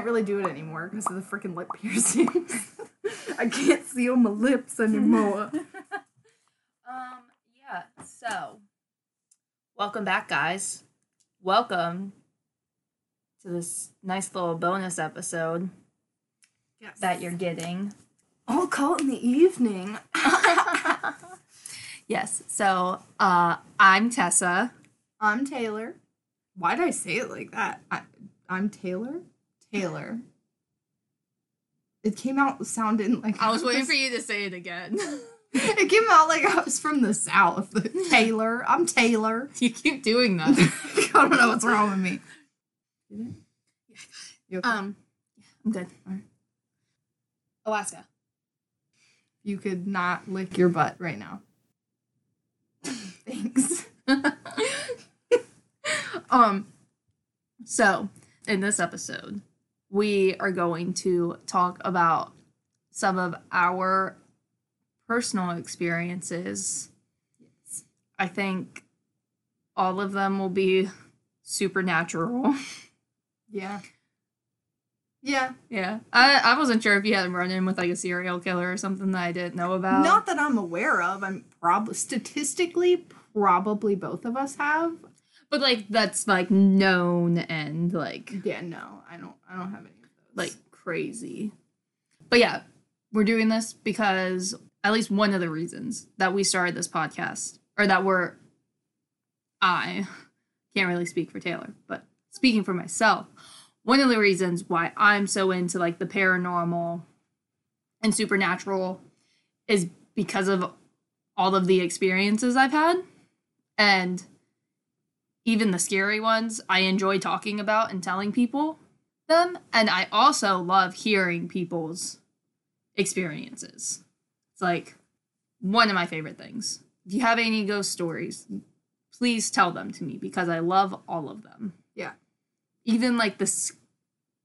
Can't really do it anymore because of the freaking lip piercings. I can't seal my lips anymore. Um, yeah, so welcome back, guys. Welcome to this nice little bonus episode Yes. that you're getting. all caught in the evening. Yes, so uh, I'm Tessa. I'm Taylor. Why did I say it like that? I, I'm Taylor. Taylor. It came out sounding like I was waiting for you to say it again. It came out like I was from the south. Taylor. I'm Taylor. you keep doing that. I don't know what's wrong with me. You okay? Um, I'm good. Alaska. you could not lick your butt right now. Thanks. um, so in this episode, we are going to talk about some of our personal experiences. I think all of them will be supernatural. Yeah. Yeah. yeah. I, I wasn't sure if you had run in with like a serial killer or something that I didn't know about. Not that I'm aware of. I'm probably statistically probably both of us have. but like that's like known and like Yeah, no, I don't I don't have any of those. like crazy. But yeah, we're doing this because at least one of the reasons that we started this podcast, or that we're, I can't really speak for Taylor, but speaking for myself, one of the reasons why I'm so into like the paranormal and supernatural is because of all of the experiences I've had. And even the scary ones, I enjoy talking about and telling people them. And I also love hearing people's experiences. It's like one of my favorite things. If you have any ghost stories, please tell them to me because I love all of them. Yeah. Even like the s-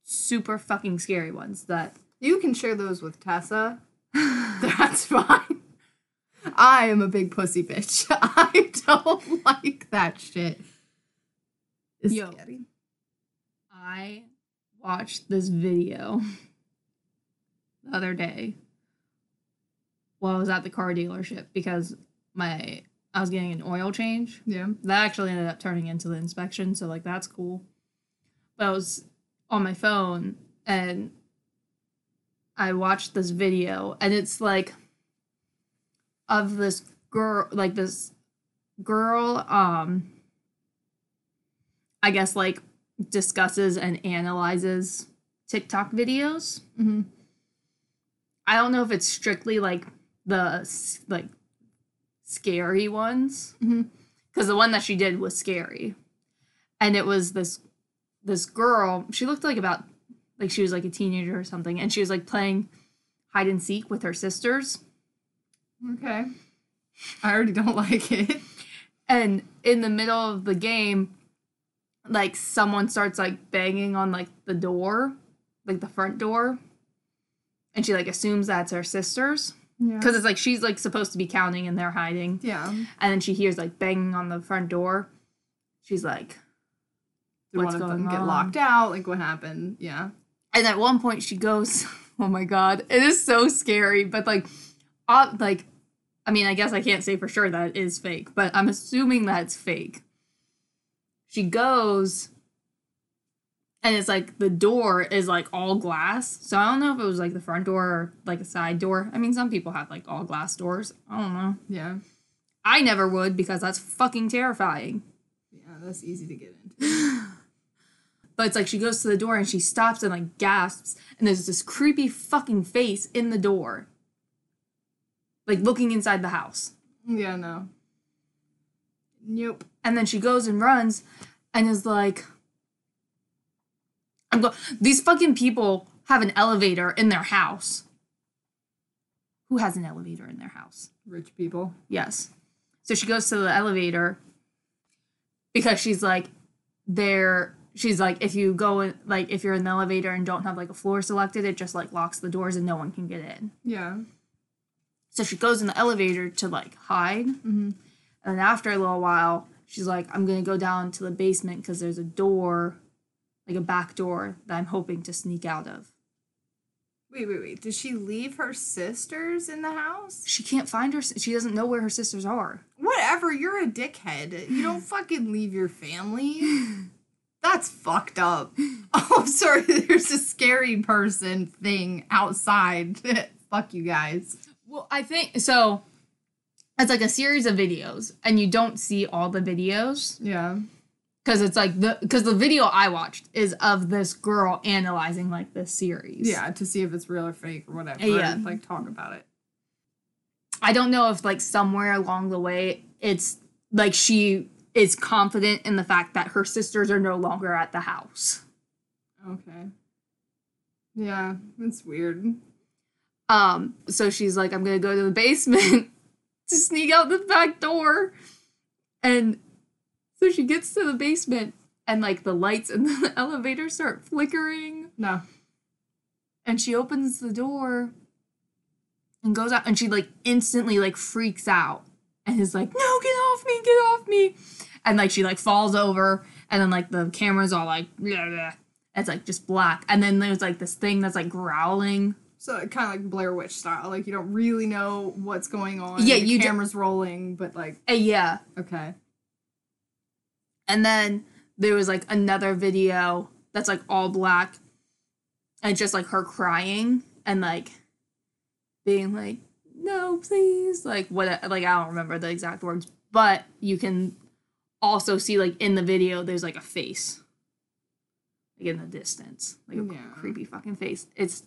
super fucking scary ones that You can share those with Tessa. That's fine. I am a big pussy bitch. I don't like that shit. It's Yo. scary. I watched this video the other day while I was at the car dealership because my I was getting an oil change. Yeah. That actually ended up turning into the inspection, so like that's cool. But I was on my phone and I watched this video and it's like of this girl like this girl um I guess like discusses and analyzes TikTok videos. Mm-hmm. I don't know if it's strictly like the like scary ones because the one that she did was scary, and it was this this girl. She looked like about like she was like a teenager or something, and she was like playing hide and seek with her sisters. Okay. I already don't like it. And in the middle of the game, like someone starts like banging on like the door, like the front door, and she like assumes that's her sisters. Yeah. because it's like she's like supposed to be counting and they're hiding yeah. and then she hears like banging on the front door she's like Did What's one of going them get on? locked out? Like what happened? Yeah. and at one point she goes oh my god it is so scary but like uh, like i mean i guess i can't say for sure that it is fake but i'm assuming that it's fake she goes and it's like the door is like all glass so i don't know if it was like the front door or like a side door i mean some people have like all glass doors i don't know Yeah. I never would because that's fucking terrifying. Yeah, that's easy to get into. But it's like she goes to the door and she stops and like gasps, and there's this creepy fucking face in the door. Like looking inside the house. Yeah, no. Nope. And then she goes and runs and is like, I'm go these fucking people have an elevator in their house. Who has an elevator in their house? Rich people. Yes. So she goes to the elevator because she's like, there. She's like, if you go in, like, if you're in the elevator and don't have like a floor selected, it just like locks the doors and no one can get in. Yeah. So she goes in the elevator to like hide. Mm-hmm. And then after a little while, she's like, I'm gonna go down to the basement because there's a door like a back door that I'm hoping to sneak out of. Wait, wait, wait. Did she leave her sisters in the house? She can't find her. She doesn't know where her sisters are. Whatever, you're a dickhead. You don't fucking leave your family. That's fucked up. Oh, sorry, there's a scary person thing outside. Fuck you guys. Well, I think so. It's like a series of videos, and you don't see all the videos Yeah. because it's like the because the video I watched is of this girl analyzing like this series. Yeah, to see if it's real or fake or whatever. Yeah. and, Like talk about it. I don't know if like somewhere along the way it's like she is confident in the fact that her sisters are no longer at the house. Okay. Yeah, it's weird. Um, so she's like, I'm gonna go to the basement to sneak out the back door. And so she gets to the basement and like the lights in the elevator start flickering. No. And she opens the door and goes out and she like instantly like freaks out and is like, No, get off me, get off me. And like she like falls over and then like the camera's all like blah, blah. it's like just black. And then there's like this thing that's like growling So kind of like Blair Witch style. Like you don't really know what's going on. Yeah, the you d- camera's rolling, but like Uh, yeah. okay. And then there was like another video that's like all black and just like her crying and like being like, no, please. Like what like I don't remember the exact words, but you can also see like in the video there's like a face. Like in the distance. Like a Yeah. creepy fucking face. It's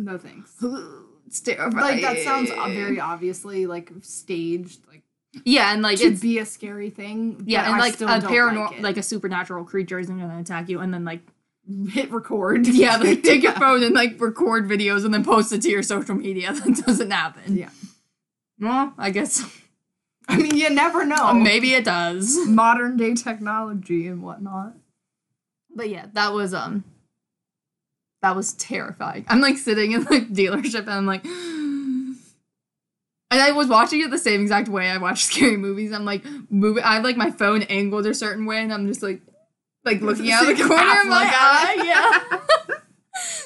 No thanks. it's terrifying. Like that sounds very obviously like staged, like Yeah, and like to it's be a scary thing. yeah, and I like a still don't paranormal like, like, a supernatural creature isn't gonna attack you and then like hit record. Yeah, like take your phone and like record videos and then post it to your social media. That doesn't happen. Yeah. Well, I guess I mean, you never know. maybe it does. modern day technology and whatnot. But yeah, that was um that was terrifying. I'm like sitting in the dealership and I'm like and I was watching it the same exact way I watch scary movies. I'm like moving I have like my phone angled a certain way and I'm just like like looking out the corner of my eye. Yeah.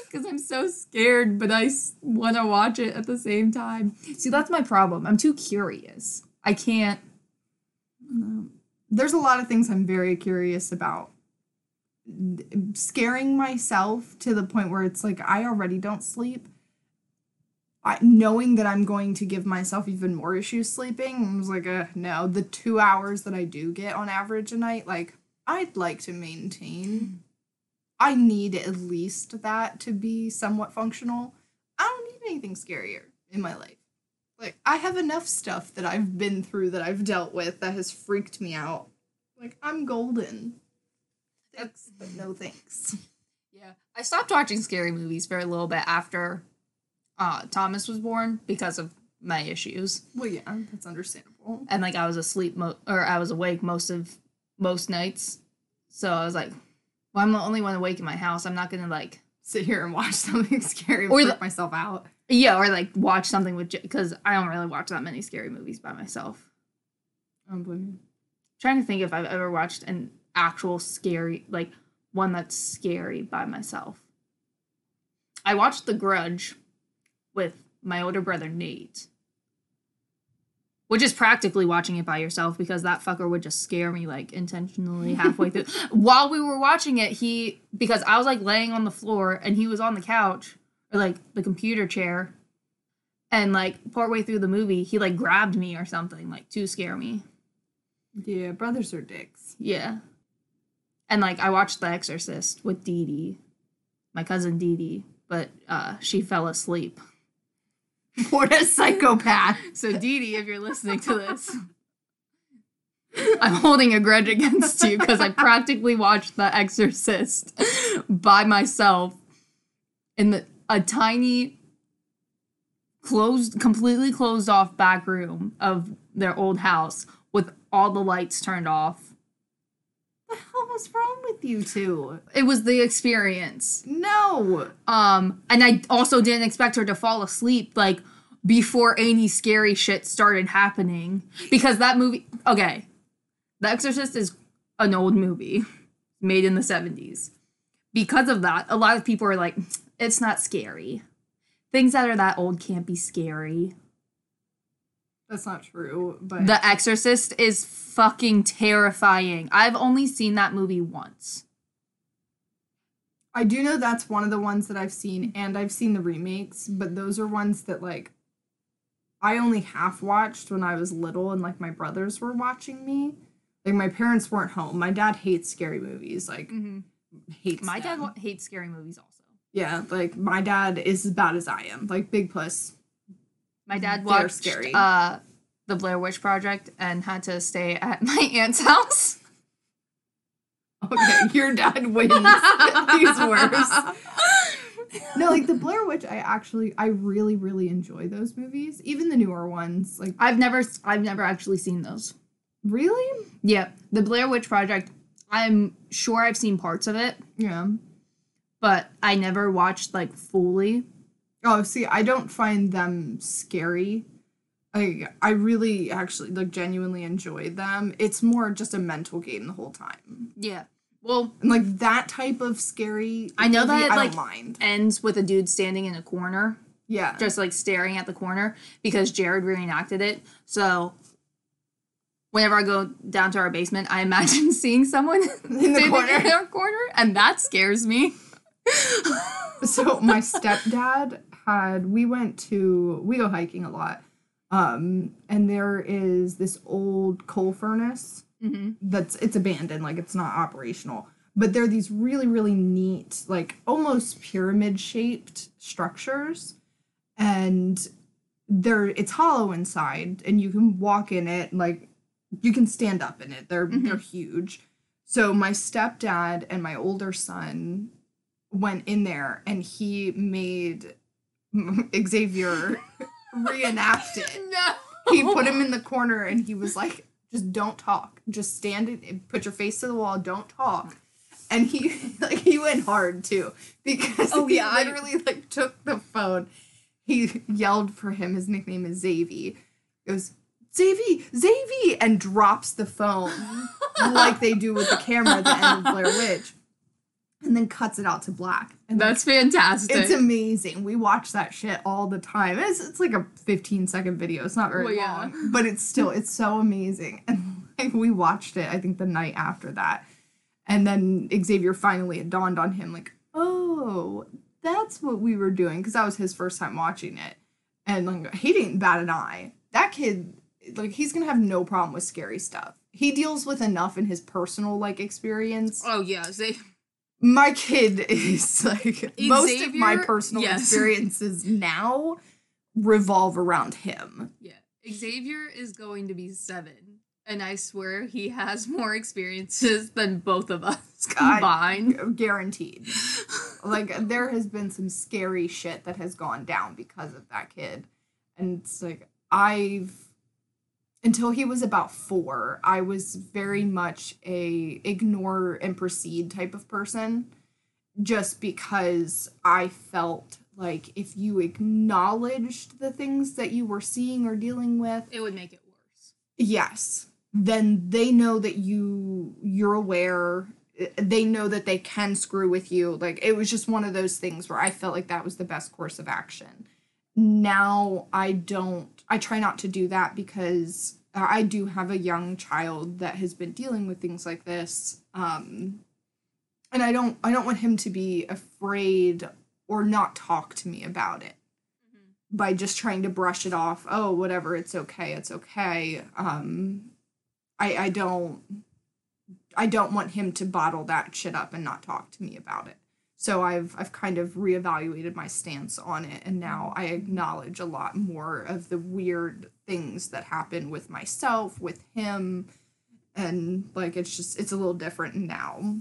Because I'm so scared, but I want to watch it at the same time. See, that's my problem. I'm too curious. I can't. There's a lot of things I'm very curious about. Scaring myself to the point where it's like I already don't sleep. I, knowing that I'm going to give myself even more issues sleeping, I was like, uh, no. The two hours that I do get on average a night, like I'd like to maintain. I need at least that to be somewhat functional. I don't need anything scarier in my life. Like I have enough stuff that I've been through that I've dealt with that has freaked me out. Like I'm golden. Thanks, but no thanks. Yeah. I stopped watching scary movies for a little bit after uh, Thomas was born because of my issues. Well, yeah, that's understandable. And like I was asleep mo- or I was awake most of most nights. So I was like, well, I'm the only one awake in my house. I'm not gonna like Sit here and watch something scary Or freak the- myself out. yeah, or like watch something with because I don't really watch that many scary movies by myself. I don't blame you. trying to think if I've ever watched an actual scary, like one that's scary by myself. I watched The Grudge with my older brother Nate, which is practically watching it by yourself because that fucker would just scare me like intentionally halfway through. While we were watching it, he because I was like laying on the floor and he was on the couch or like the computer chair. And like partway through the movie, he like grabbed me or something, like to scare me. Yeah, brothers are dicks. Yeah. And like I watched The Exorcist with Dee Dee, my cousin Dee Dee, but uh, she fell asleep. What a psychopath. So Dee Dee, if you're listening to this, I'm holding a grudge against you because I practically watched The Exorcist by myself in the a tiny closed completely closed off back room of their old house with all the lights turned off. What hell was wrong with you two? It was the experience. No. Um, and I also didn't expect her to fall asleep like before any scary shit started happening because that movie. Okay, The Exorcist is an old movie made in the seventies, because of that, a lot of people are like, it's not scary. Things that are that old can't be scary. That's not true, but The Exorcist is fucking terrifying. I've only seen that movie once. I do know that's one of the ones that I've seen, and I've seen the remakes, but those are ones that like I only half watched when I was little and like my brothers were watching me. Like my parents weren't home. My dad hates scary movies. Like mm-hmm. hates My dad them. wa- hates scary movies also. Yeah, like my dad is as bad as I am. Like big puss. My dad watched scary. uh the Blair Witch Project and had to stay at my aunt's house. Okay, your dad wins. He's worse. No, like the Blair Witch, I actually I really, really enjoy those movies. Even the newer ones. Like I've never I've never actually seen those. really? Yeah, the Blair Witch Project. I'm sure I've seen parts of it, Yeah. but I never watched like fully. Oh, see, I don't find them scary. Like I really actually like genuinely enjoy them. It's more just a mental game the whole time. Yeah. Well, And like that type of scary I know movie, that, I like- mind. ends with a dude standing in a corner, Yeah. just like staring at the corner because Jared reenacted it. So whenever I go down to our basement, I imagine seeing someone In the corner. in our corner, and that scares me. so my stepdad had we went to we go hiking a lot. Um and there is this old coal furnace hmm that's it's abandoned like it's not operational. But they're these really really neat like almost pyramid shaped structures. And they're it's hollow inside and you can walk in it like you can stand up in it. They're Mhm. they're huge. So my stepdad and my older son went in there and he made Xavier reenact it No. he put him in the corner and he was like, just don't talk. Just stand and put your face to the wall, don't talk. And he like he went hard too. Because Oh, he yeah, I- literally like took the phone. He yelled for him, his nickname is Zavy. Goes, Zavy, Zavy, and drops the phone like they do with the camera at the end of Blair Witch. And then cuts it out to black. And like, That's fantastic. it's amazing. We watch that shit all the time. It's, it's like a 15 second video. It's not very Well, yeah. long, but it's still it's so amazing. And like we watched it, I think the night after that, and then Xavier finally it dawned on him like, oh, that's what we were doing because that was his first time watching it, and like he didn't bat an eye. That kid, like he's gonna have no problem with scary stuff. He deals with enough in his personal like experience oh yeah, they, my kid is like most of my personal yes. experiences now revolve around him. yeah. Xavier is going to be seven, and I swear he has more experiences than both of us combined. Guaranteed. like there has been some scary shit that has gone down because of that kid. And it's like I've until he was about 4, I was very much a ignore and proceed type of person just because I felt like if you acknowledged the things that you were seeing or dealing with, It would make it worse. yes. Then they know that you you're aware. They know that they can screw with you. Like it was just one of those things where i felt like that was the best course of action. Now i don't i try not to do that because i do have a young child that has been dealing with things like this um and i don't i don't want him to be afraid or not talk to me about it by just trying to brush it off. Oh whatever it's okay it's okay. Um i i don't i don't want him to bottle that shit up and not talk to me about it so i've i've kind of reevaluated my stance on it and now i acknowledge a lot more of the weird things that happen with myself with him and like it's just it's a little different now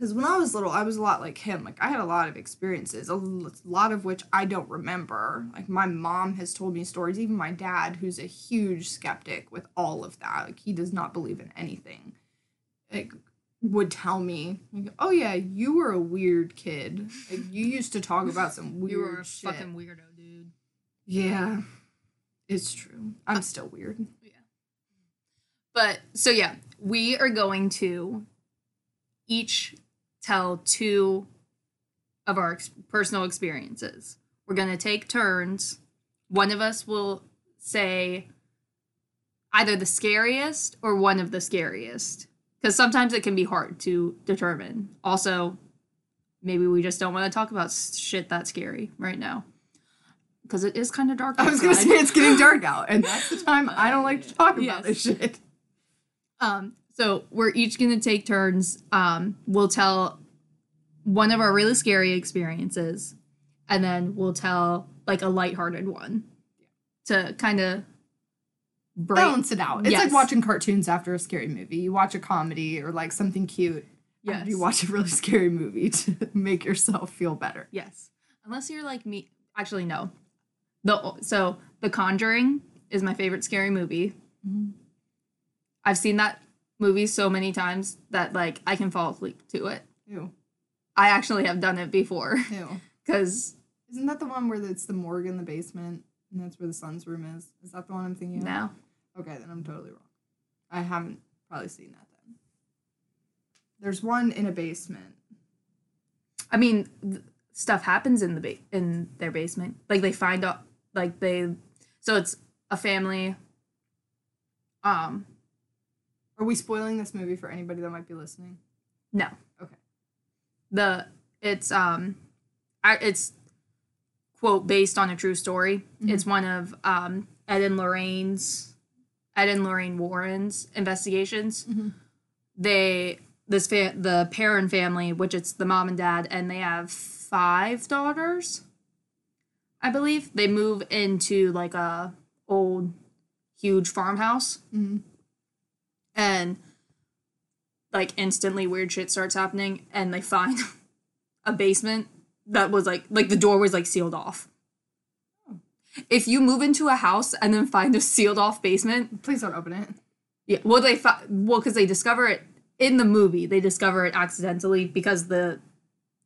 because when I was little, I was a lot like him. Like I had a lot of experiences, a lot of which I don't remember. Like my mom has told me stories. Even my dad, who's a huge skeptic with all of that, like he does not believe in anything. Like would tell me, like, "Oh yeah, you were a weird kid. Like you used to talk about some weird You were a shit." fucking weirdo, dude. yeah, it's true. I'm still weird. Yeah. But so yeah, we are going to each tell two of our ex- personal experiences. We're going to take turns. One of us will say either the scariest or one of the scariest. Because sometimes it can be hard to determine. Also, maybe we just don't want to talk about shit that's scary right now. Because it is kind of dark. I was gonna say it's getting dark out, and that's the time I don't like to talk about this shit. Um, so we're each gonna take turns. Um, we'll tell one of our really scary experiences, and then we'll tell like a lighthearted one to kind of break. Balance it out. It's Yes. like watching cartoons after a scary movie. You watch a comedy or like something cute. Yes. You watch a really scary movie to make yourself feel better. Yes. Unless you're like me. Actually, no. The so The Conjuring is my favorite scary movie. Mhm. I've seen that movie so many times that like I can fall asleep to it. Ew. I actually have done it before Ew. because Isn't that the one where it's the morgue in the basement and that's where the sun's room is? Is that the one I'm thinking of? now Okay, then I'm totally wrong. I haven't probably seen that then. There's one in a basement. I mean, th- stuff happens in the ba- in their basement. Like they find out, like they, so it's a family. Um, Are we spoiling this movie for anybody that might be listening? no. Okay. The it's um, I, it's quote based on a true story. Mhm. It's one of um Ed and Lorraine's, Ed and Lorraine Warren's investigations. Mhm. They this fa- the Perron family, which it's the mom and dad, and they have five daughters. I believe they move into like a old, huge farmhouse, Mm-hmm. and like instantly weird shit starts happening, and they find a basement that was like like the door was like sealed off. If you move into a house and then find a sealed off basement, Please don't open it. yeah, well they fi- well because they discover it in the movie. They discover it accidentally because the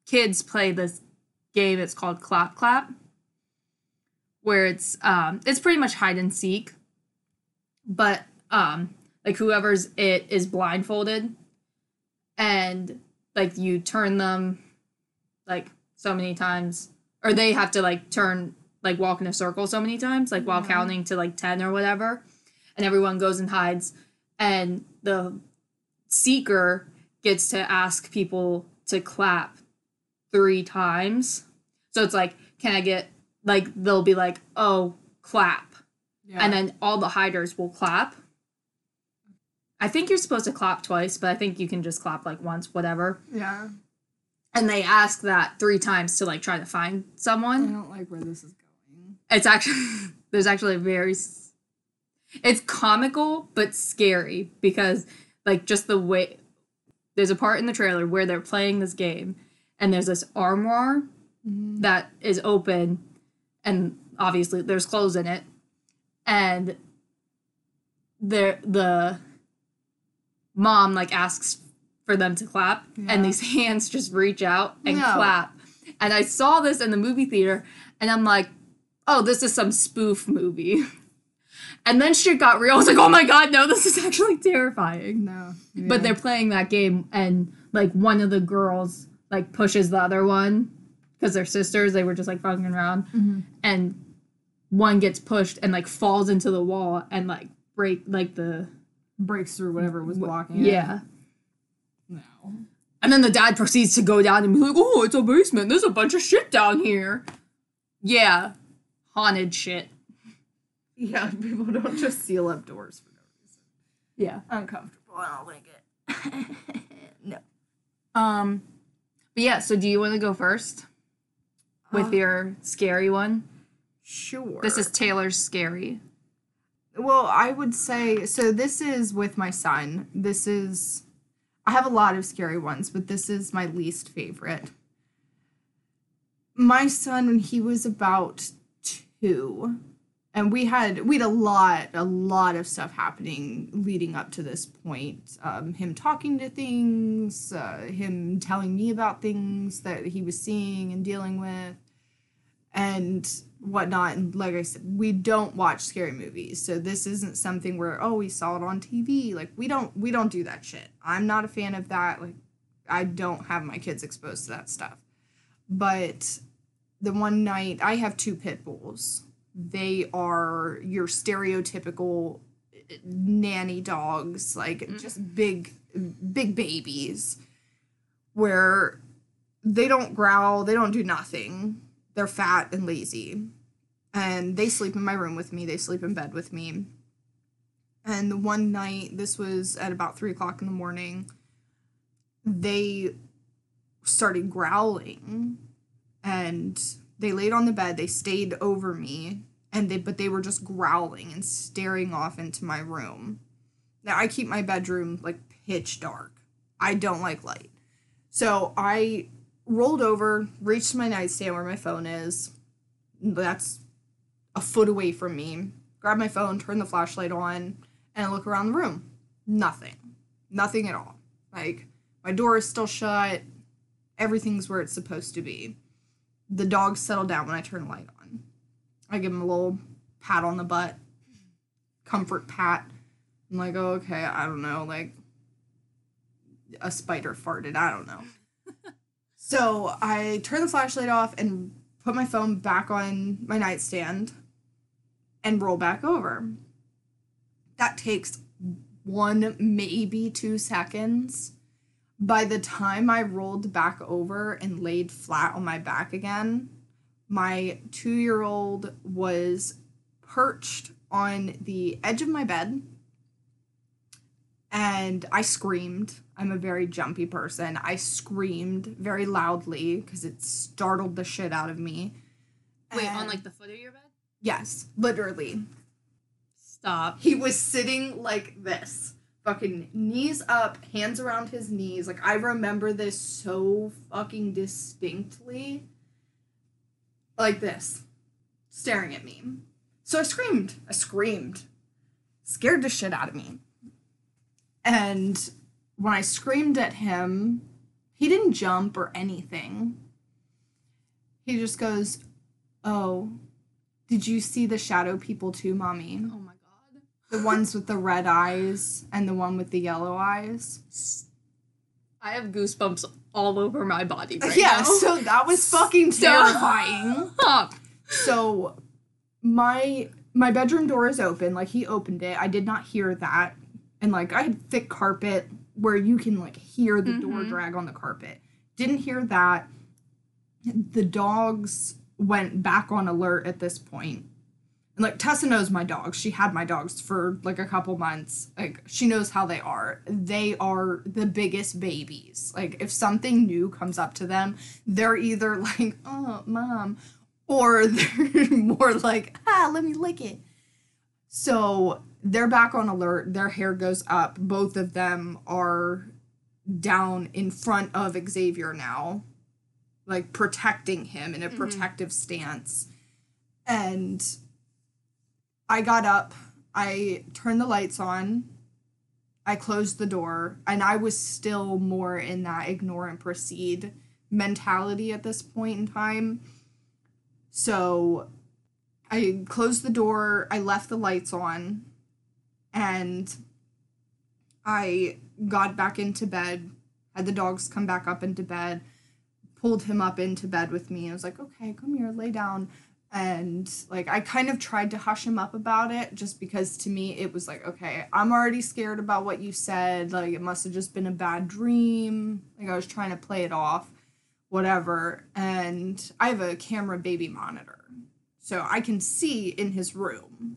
kids play this game. It's called Clap Clap, where it's um it's pretty much hide and seek, but um like whoever's it is blindfolded, and like you turn them like so many times, or they have to like turn like walk in a circle so many times, like while Mhm. counting to like ten or whatever, and everyone goes and hides, and the seeker gets to ask people to clap three times. So it's like, can I get like they'll be like, oh, clap. Yeah. And then all the hiders will clap. I think you're supposed to clap twice, but I think you can just clap like once, whatever. yeah. And they ask that three times to like try to find someone. I don't like where this is going. It's actually there's actually a very it's comical but scary because like just the way there's a part in the trailer where they're playing this game and there's this armoire Mhm. that is open and obviously there's clothes in it and the the mom like asks for them to clap Yeah. and these hands just reach out and No. clap and i saw this in the movie theater and i'm like oh this is some spoof movie and then shit got real i was like oh my god no this is actually terrifying No. but they're playing that game and like one of the girls like pushes the other one because they're sisters they were just like fucking around Mhm. and one gets pushed and like falls into the wall and like break like the breaks through whatever was blocking it. No. and then the dad proceeds to go down and be like oh it's a basement there's a bunch of shit down here yeah haunted shit Yeah, people don't just seal up doors for no reason. yeah Uncomfortable. I don't like it. no. um but yeah so do you want to go first with Uh, your scary one Sure. this is taylor's scary Well, I would say so. This is with my son. This is. I have a lot of scary ones, but this is my least favorite. My son, when he was about two, and we had we had a lot, a lot of stuff happening leading up to this point. Um, him talking to things, uh, him telling me about things that he was seeing and dealing with, and whatnot. And like I said, we don't watch scary movies, so this isn't something where oh we saw it on TV. Like we don't we don't do that shit. I'm not a fan of that. Like I don't have my kids exposed to that stuff. But the one night I have two pit bulls. They are your stereotypical uh, nanny dogs, like Mm. just big big babies where they don't growl, they don't do nothing. They're fat and lazy. And they sleep in my room with me, they sleep in bed with me. And the one night, this was at about three o'clock in the morning, they started growling and they laid on the bed, they stayed over me, and they but they were just growling and staring off into my room. Now I keep my bedroom like pitch dark. I don't like light. So I rolled over, reached my nightstand where my phone is. That's a foot away from me. Grab my phone, turn the flashlight on, and I look around the room. Nothing. Nothing at all. Like my door is still shut. Everything's where it's supposed to be. The dogs settle down when I turn the light on. I give them a little pat on the butt, comfort pat. I'm like, oh, okay, I don't know, like a spider farted. I don't know. So I turn the flashlight off and put my phone back on my nightstand and roll back over. That takes one, maybe two seconds. By the time I rolled back over and laid flat on my back again, my two year old was perched on the edge of my bed and I screamed. I'm a very jumpy person. I screamed very loudly because it startled the shit out of me. Wait, on like the foot of your bed? yes, literally. Stop. He was sitting like this, fucking knees up, hands around his knees. Like I remember this so fucking distinctly. Like this, staring at me. So I screamed. I screamed. Scared the shit out of me. And when I screamed at him, he didn't jump or anything. He just goes, Oh, did you see the shadow people too, mommy? Oh my god. The ones with the red eyes and the one with the yellow eyes. I have goosebumps all over my body right yeah, now. so that was fucking terrifying. Stop. So my my bedroom door is open, like he opened it. I did not hear that. And like I had thick carpet where you can like hear the door Mhm. drag on the carpet. Didn't hear that. The dogs went back on alert at this point. And like Tessa knows my dogs. She had my dogs for like a couple months. Like she knows how they are. They are the biggest babies. Like if something new comes up to them, they're either like, "Oh, mom," or they're more like, "Ah, let me lick it." So, they're back on alert. Their hair goes up. Both of them are down in front of Xavier now, like protecting him in a Mhm. protective stance. And I got up, I turned the lights on, I closed the door, and I was still more in that ignore and proceed mentality at this point in time. So I closed the door, I left the lights on, and I got back into bed, had the dogs come back up into bed, pulled him up into bed with me. I was like, okay, come here, lay down. And like, I kind of tried to hush him up about it just because to me it was like, okay, I'm already scared about what you said. Like, it must have just been a bad dream. Like, I was trying to play it off, whatever. And I have a camera baby monitor. So I can see in his room.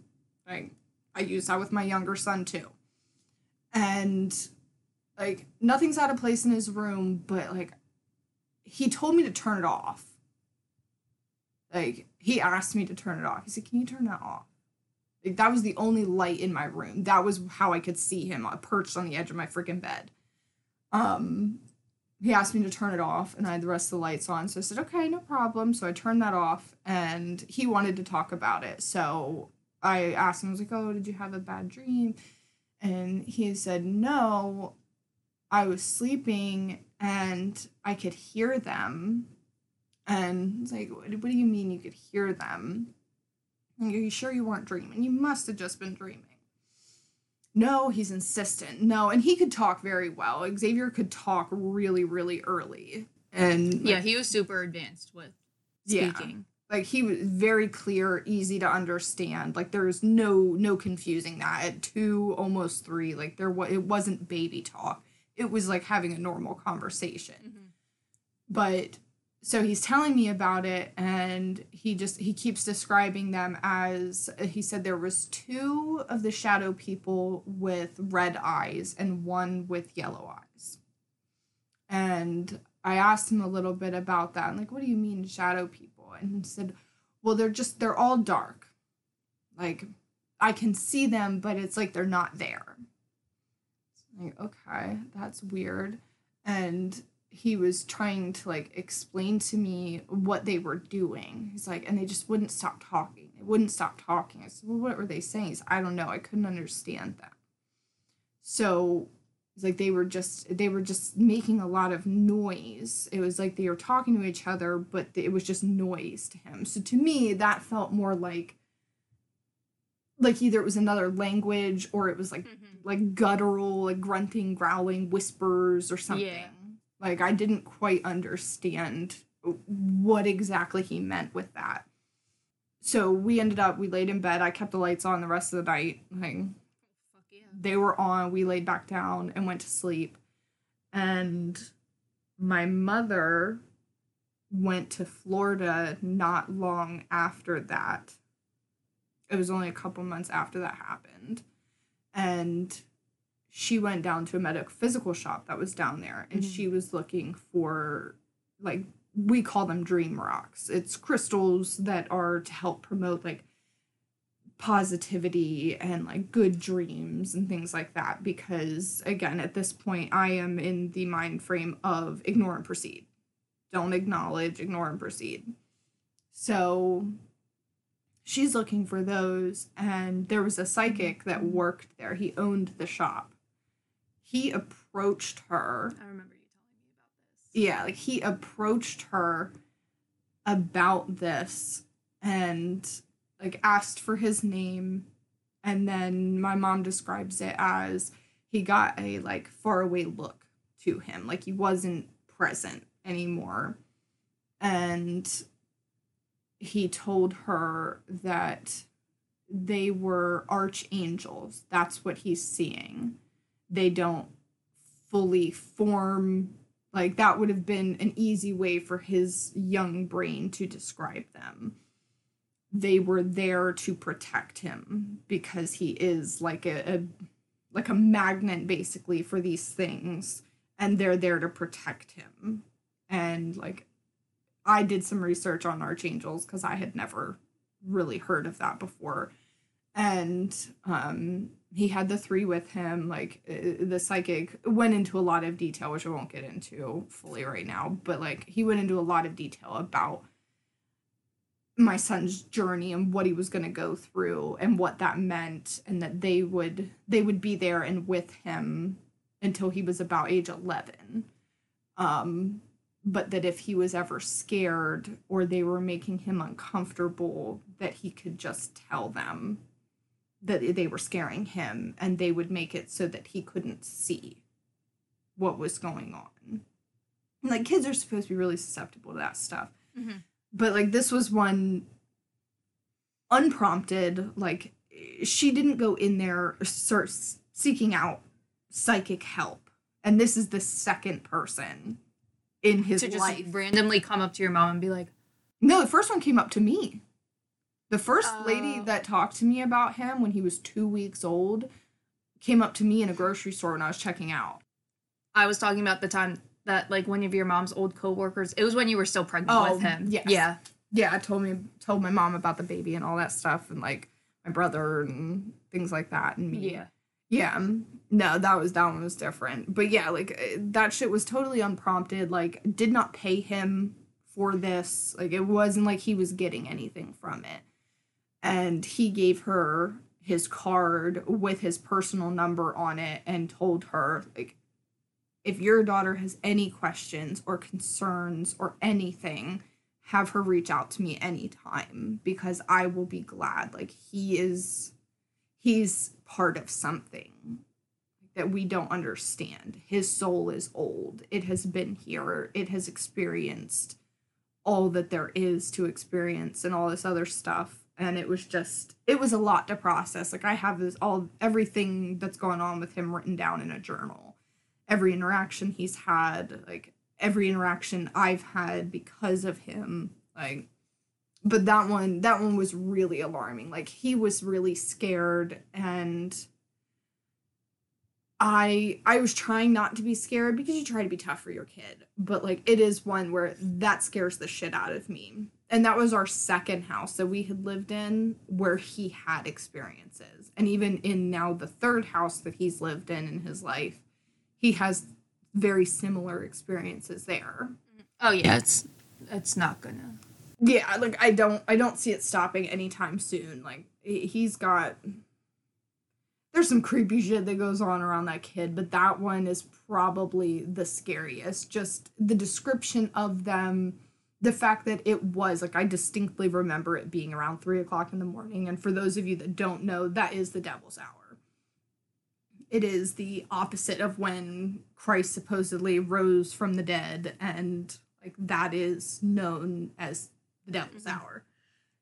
Like, I use that with my younger son too. And like nothing's out of place in his room, but like he told me to turn it off. Like he asked me to turn it off. He said, "Can you turn that off?" Like that was the only light in my room. That was how I could see him uh, perched on the edge of my freaking bed. Um he asked me to turn it off and I had the rest of the lights on. So I said, "Okay, no problem." So I turned that off and he wanted to talk about it. So I asked him, I was like, "Oh, did you have a bad dream?" And he said, "No, I was sleeping and I could hear them." And it's like, what, what do you mean you could hear them? Like, Are you sure you weren't dreaming? You must have just been dreaming. no, he's insistent. No, and he could talk very well. Xavier could talk really, really early. And Yeah, he was super advanced with speaking. Like he was very clear, easy to understand. Like there's no no confusing that at two, almost three. Like there was it wasn't baby talk. It was like having a normal conversation. Mm-hmm. But so he's telling me about it, and he just he keeps describing them as he said there was two of the shadow people with red eyes and one with yellow eyes. And I asked him a little bit about that. I'm like, what do you mean shadow people? And said, well, they're just, they're all dark. Like, I can see them, but it's like they're not there. Like, okay, that's weird. And he was trying to like explain to me what they were doing. He's like, and they just wouldn't stop talking. They wouldn't stop talking. I said, well, what were they saying? He's, I don't know. I couldn't understand that. So it's like they were just they were just making a lot of noise. It was like they were talking to each other, but it was just noise to him. So to me, that felt more like like either it was another language or it was like mm-hmm. like guttural, like grunting, growling, whispers or something. Yeah. Like I didn't quite understand what exactly he meant with that. So we ended up we laid in bed. I kept the lights on the rest of the night. Like. They were on. We laid back down and went to sleep. And my mother went to Florida not long after that. It was only a couple months after that happened. And she went down to a metaphysical shop that was down there and Mhm. she was looking for like we call them dream rocks. It's crystals that are to help promote like positivity and like good dreams and things like that because again at this point I am in the mind frame of ignore and proceed. Don't acknowledge, ignore and proceed. So she's looking for those and there was a psychic that worked there. He owned the shop. He approached her I remember you telling me about this. yeah, like he approached her about this and like asked for his name and then my mom describes it as he got a like faraway look to him like he wasn't present anymore. And he told her that they were archangels. That's what he's seeing. They don't fully form like that would have been an easy way for his young brain to describe them. They were there to protect him because he is like a, a like a magnet basically for these things and they're there to protect him. And like I did some research on archangels cuz I had never really heard of that before. And um he had the three with him like uh, the psychic went into a lot of detail which i won't get into fully right now but like he went into a lot of detail about my son's journey and what he was going to go through and what that meant and that they would they would be there and with him until he was about age 11 um but that if he was ever scared or they were making him uncomfortable that he could just tell them that they were scaring him and they would make it so that he couldn't see what was going on. Like kids are supposed to be really susceptible to that stuff. Mhm. But like this was one unprompted like she didn't go in there start seeking out psychic help. And this is the second person in his to just life. randomly come up to your mom and be like, No, the first one came up to me. The first lady Oh. that talked to me about him when he was two weeks old came up to me in a grocery store when I was checking out. I was talking about the time that like one of your mom's old coworkers. It was when you were still pregnant Oh, with him. yes. Yeah. Yeah, I told me told my mom about the baby and all that stuff and like my brother and things like that and me. Yeah. Yeah. um, No, that was that one was different. But yeah, like uh, that shit was totally unprompted. Like did not pay him for this. Like it wasn't like he was getting anything from it. And he gave her his card with his personal number on it and told her like if your daughter has any questions or concerns or anything, have her reach out to me anytime because I will be glad. Like he is he's part of something that we don't understand. His soul is old. It has been here. It has experienced all that there is to experience and all this other stuff. And it was just it was a lot to process. Like I have this all everything that's going on with him written down in a journal. Every interaction he's had, like every interaction I've had because of him. Like but that one that one was really alarming. Like he was really scared and I I was trying not to be scared because you try to be tough for your kid, but like it is one where that scares the shit out of me. And that was our second house that we had lived in where he had experiences. And even in now the third house that he's lived in in his life, he has very similar experiences there. Oh yeah, it's it's not gonna. Yeah, like I don't I don't see it stopping anytime soon. Like he- he's got there's some creepy shit that goes on around that kid, but that one is probably the scariest. Just the description of them, the fact that it was like I distinctly remember it being around three o'clock in the morning. And for those of you that don't know, that is the devil's hour. It is the opposite of when Christ supposedly rose from the dead, and like that is known as the devil's Mhm. hour.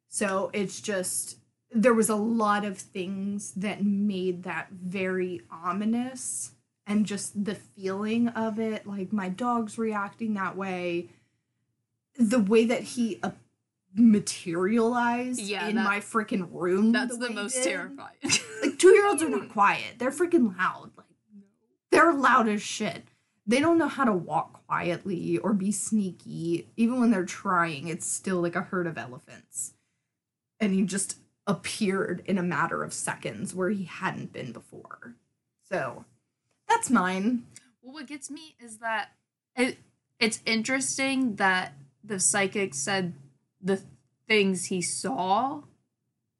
So it's just there was a lot of things that made that very ominous and just the feeling of it like my dog's reacting that way the way that he uh, materialized Yeah, in that- my freaking room That's the way most terrifying. like two year olds are not quiet. They're freaking loud like they're loud as shit. They don't know how to walk quietly or be sneaky. Even when they're trying it's still like a herd of elephants. And he just appeared in a matter of seconds where he hadn't been before. So that's mine. Well, what gets me is that it, it's interesting that the psychic said the things he saw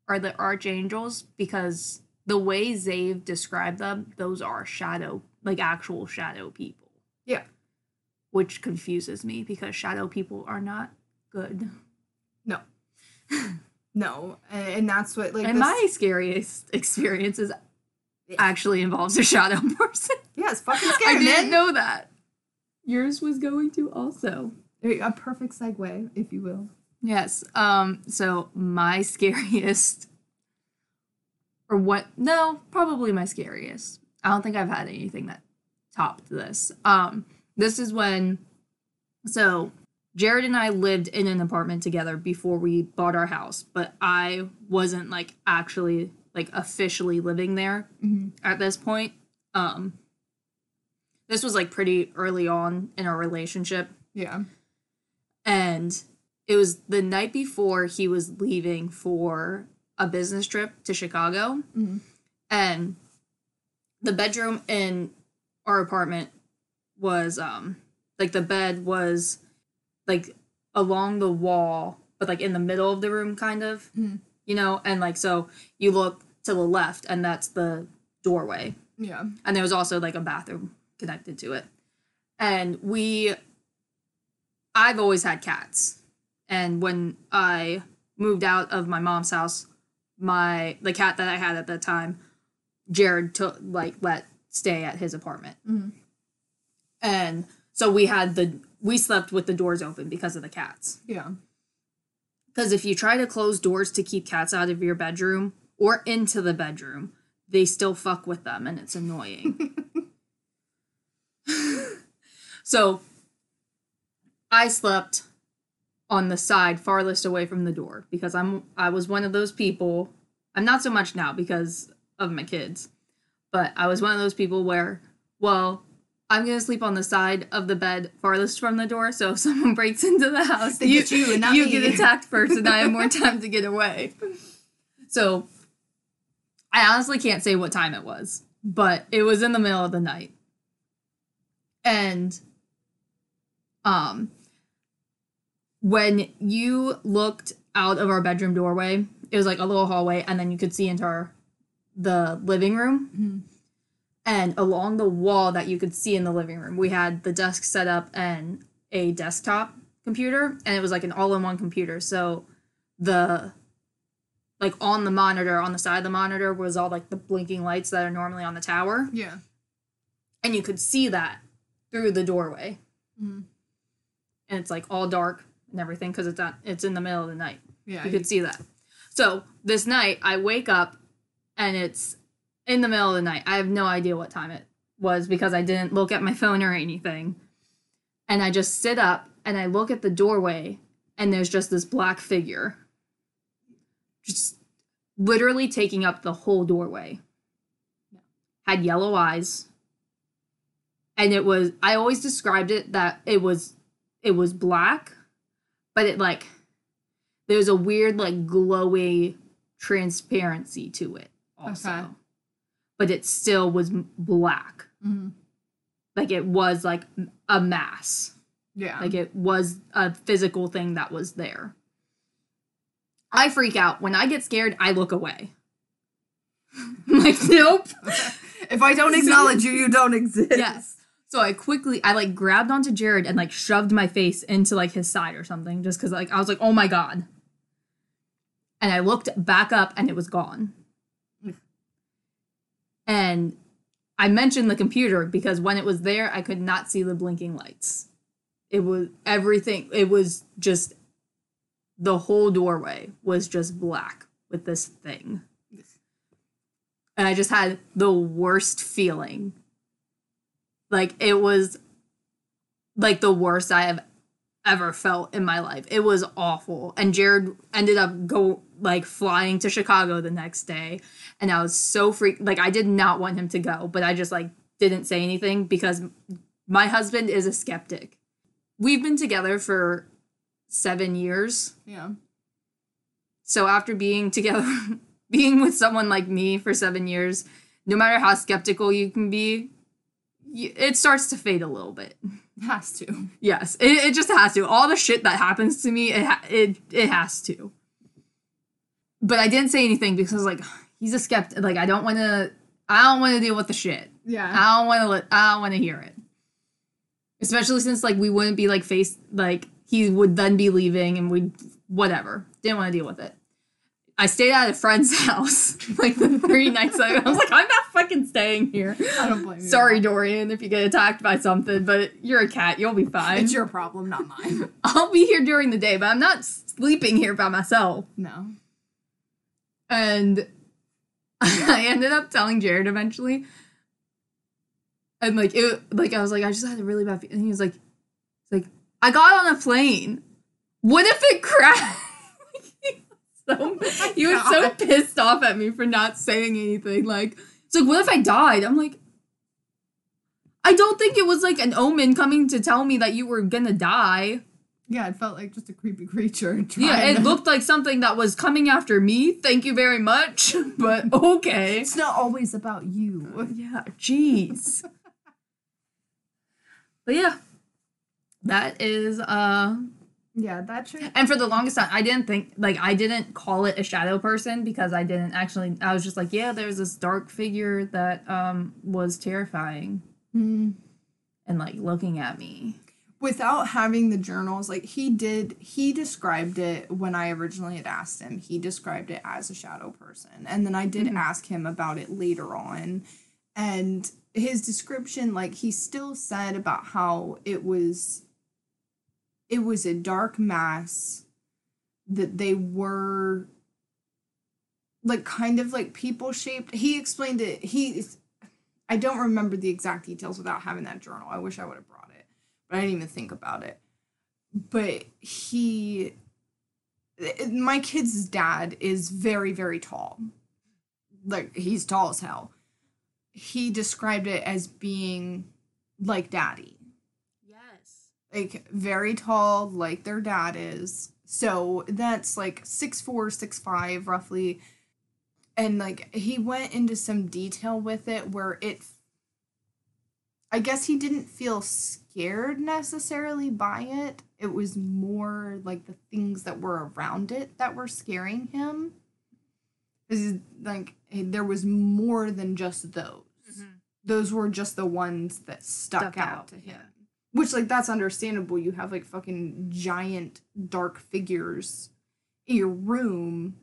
are the archangels because the way Zave described them, those are shadow, like actual shadow people. Yeah. Which confuses me because shadow people are not good. no no and, that's what like and this- my scariest experiences actually involves a shadow person. yeah it's fucking scary. I didn't man know that. Yours was going to also. a perfect segue if you will Yes. Um, so my scariest or what no, probably my scariest. I don't think I've had anything that topped this. Um, this is when so Jared and I lived in an apartment together before we bought our house, but I wasn't like actually like officially living there Mhm. at this point. Um this was like pretty early on in our relationship yeah and it was the night before he was leaving for a business trip to Chicago. Mhm. And the bedroom in our apartment was um like the bed was like along the wall, but like in the middle of the room kind of. Mhm. You know, and like so you look to the left and that's the doorway yeah and there was also like a bathroom connected to it and we i've always had cats and when i moved out of my mom's house my the cat that i had at that time jared took like let stay at his apartment Mhm. and so we had the we slept with the doors open because of the cats yeah because if you try to close doors to keep cats out of your bedroom or into the bedroom, they still fuck with them and it's annoying. so I slept on the side farthest away from the door because I'm I was one of those people. I'm not so much now because of my kids, but I was one of those people where, well, I'm gonna sleep on the side of the bed farthest from the door. So if someone breaks into the house, They get you and not me. get attacked first, and I have more time to get away. So I honestly can't say what time it was, but it was in the middle of the night, and um, when you looked out of our bedroom doorway, it was like a little hallway, and then you could see into our the living room. Mhm. And along the wall that you could see in the living room, we had the desk set up and a desktop computer, and it was like an all in one computer. So the like on the monitor, on the side of the monitor was all like the blinking lights that are normally on the tower. Yeah. And you could see that through the doorway. Mhm. And it's like all dark and everything because it's on, it's in the middle of the night. Yeah. You could see that. So this night I wake up and it's in the middle of the night. I have no idea what time it was because I didn't look at my phone or anything. And I just sit up and I look at the doorway and there's just this black figure just literally taking up the whole doorway. Had yellow eyes. And it was I always described it that it was it was black, but it like there's a weird like glowy transparency to it also. Okay. But it still was black. Mhm. Like it was like a mass. Yeah. Like it was a physical thing that was there. I freak out. When I get scared, I look away. I'm like, nope. if I don't acknowledge you, you don't exist. yes. So I quickly, I like grabbed onto Jared and like shoved my face into like his side or something just because like I was like, oh my God. And I looked back up and it was gone. And I mentioned the computer because when it was there, I could not see the blinking lights. It was everything, it was just the whole doorway was just black with this thing. And I just had the worst feeling. Like it was like the worst I have ever felt in my life. It was awful. And Jared ended up go like flying to Chicago the next day. And I was so freaked like I did not want him to go, but I just like didn't say anything because my husband is a skeptic. We've been together for 7 years. Yeah. So after being together, being with someone like me for seven years, no matter how skeptical you can be, it starts to fade a little bit. Has to. Yes, it, it just has to. All the shit that happens to me, it ha- it it has to. But I didn't say anything because like he's a skeptic. Like I don't want to. I don't want to deal with the shit. Yeah. I don't want to. Let, I don't want to hear it. Especially since like we wouldn't be like face like he would then be leaving and we whatever didn't want to deal with it. I stayed at a friend's house like the three nights. I, I was like, I'm not fucking staying here. I don't blame you. Sorry, Dorian, if you get attacked by something, but you're a cat. You'll be fine. It's your problem, not mine. I'll be here during the day, but I'm not sleeping here by myself. no. And I ended up telling Jared eventually. And like it like I was like, I just had a really bad feeling. and he was like like, I got on a plane. What if it crashed? So he was so pissed off at me for not saying anything. Like, it's like, what if I died? I'm like, I don't think it was like an omen coming to tell me that you were gonna die. Yeah, it felt like just a creepy creature. Yeah, it to- looked like something that was coming after me. Thank you very much. But okay. It's not always about you. Yeah, jeez. but yeah. That is uh Yeah, that's true. and for the longest time I didn't think like I didn't call it a shadow person because I didn't actually I was just like, yeah, there's this dark figure that um was terrifying Hmm. and like looking at me. Without having the journals, like he did, he described it when I originally had asked him. He described it as a shadow person. And then I did Mhm. ask him about it later on. And his description, like he still said about how it was it was a dark mass that they were like kind of like people shaped. He explained it. He I don't remember the exact details without having that journal. I wish I would have brought it, but I didn't even think about it. But he, my kid's dad is very, very tall. Like, he's tall as hell. He described it as being like daddy. Like very tall like their dad is. So that's like six four six five roughly. And like he went into some detail with it where it i guess he didn't feel scared necessarily by it. It was more like the things that were around it that were scaring him. 'Cause, like there was more than just those. Mm-hmm. Those were just the ones that stuck, Stuck out, out, to him. yeah. Which like that's understandable. You have like fucking giant dark figures in your room.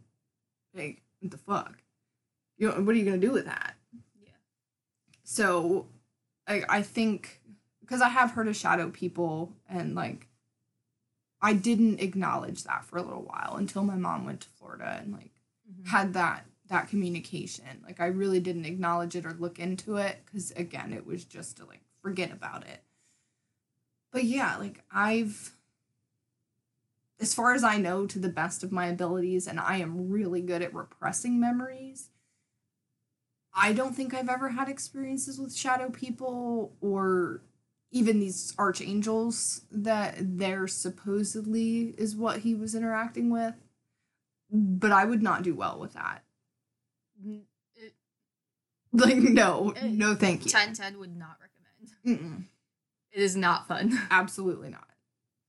Like, what the fuck? You know, what are you gonna do with that? Yeah. So, I I think because I have heard of shadow people and like I didn't acknowledge that for a little while until my mom went to Florida and like Mm-hmm. had that that communication. Like I really didn't acknowledge it or look into it because again, it was just to like forget about it. But yeah, like I've as far as I know to the best of my abilities and I am really good at repressing memories. I don't think I've ever had experiences with shadow people or even these archangels that they're supposedly is what he was interacting with. But I would not do well with that. It- Like, no, no, thank you. 10 10 would not recommend. Mm-mm, It is not fun. absolutely not.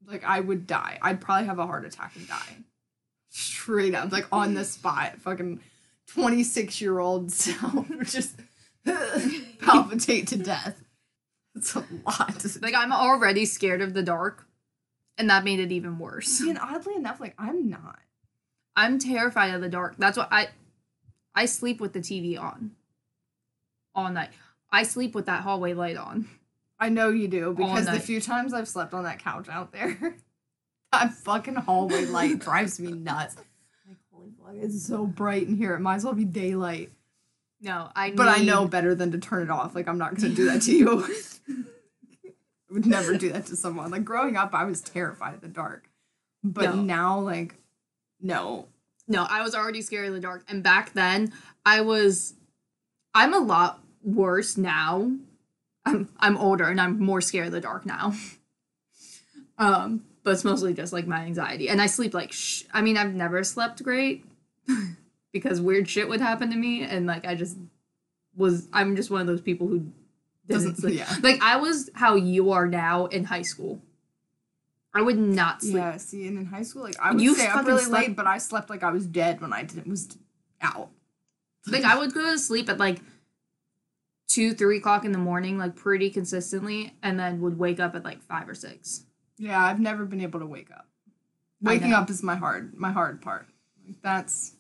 Like, I would die. I'd probably have a heart attack and die. Straight up, like on the spot. Fucking 26 year old self would just palpitate to death. It's a lot. Like, I'm already scared of the dark, and that made it even worse. And oddly enough, like, I'm not. I'm terrified of the dark. That's why I I sleep with the TV on all night. I sleep with that hallway light on. I know you do because the few times I've slept on that couch out there, that fucking hallway light drives me nuts. Like, holy fuck, it's so bright in here. It might as well be daylight. No, I But I know better than to turn it off. Like, I'm not gonna do that to you. I would never do that to someone. Like, growing up, I was terrified of the dark. But No. now, like, no. No, I was already scared of the dark. And back then, I was I'm a lot worse now. I'm I'm older and I'm more scared of the dark now. um, but it's mostly just like my anxiety. And I sleep like sh- I mean, I've never slept great because weird shit would happen to me and like I just was I'm just one of those people who doesn't sleep. yeah. Like I was how you are now in high school. I would not sleep. Yeah, see, and in high school, like, I would You stay up really slept- late, but I slept like I was dead when I didn't was out. Like I would go to sleep at like two, three o'clock in the morning, like pretty consistently, and then would wake up at like five or six. Yeah, I've never been able to wake up. Waking up is my hard my hard part. Like that's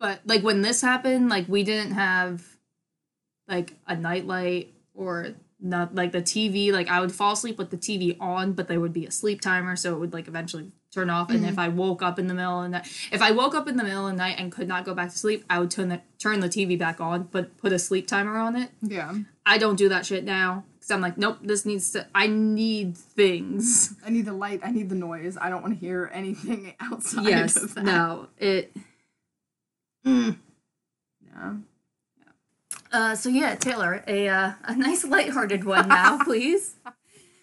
But like when this happened, like we didn't have like a nightlight or not like the TV. Like I would fall asleep with the TV on, but there would be a sleep timer, so it would like eventually turn off. And if I woke up in the middle of the night, if I woke up in the middle of the night and could not go back to sleep, I would turn the turn the TV back on, but put a sleep timer on it. yeah. I don't do that shit now because I'm like, nope, this needs to. I need things. I need the light, I need the noise. I don't want to hear anything outside yes, of that. no, it. Mm. Yeah. Uh, so yeah, Taylor, a uh, a nice lighthearted one now, please.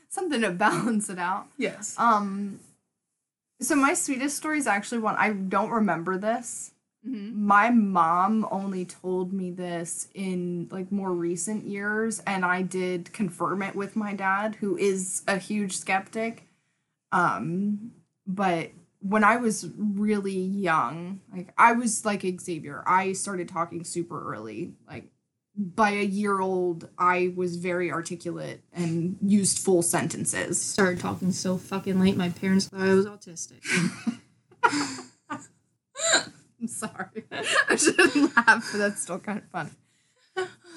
Something to balance it out. Yes. Um so my sweetest story is actually one I don't remember this. hmm My mom only told me this in like more recent years and I did confirm it with my dad who is a huge skeptic. Um but when I was really young, like I was like Xavier. I started talking super early. Like by a year old, I was very articulate and used full sentences. Started talking so fucking late. My parents thought I was autistic. I'm sorry. I shouldn't laugh, but that's still kind of funny.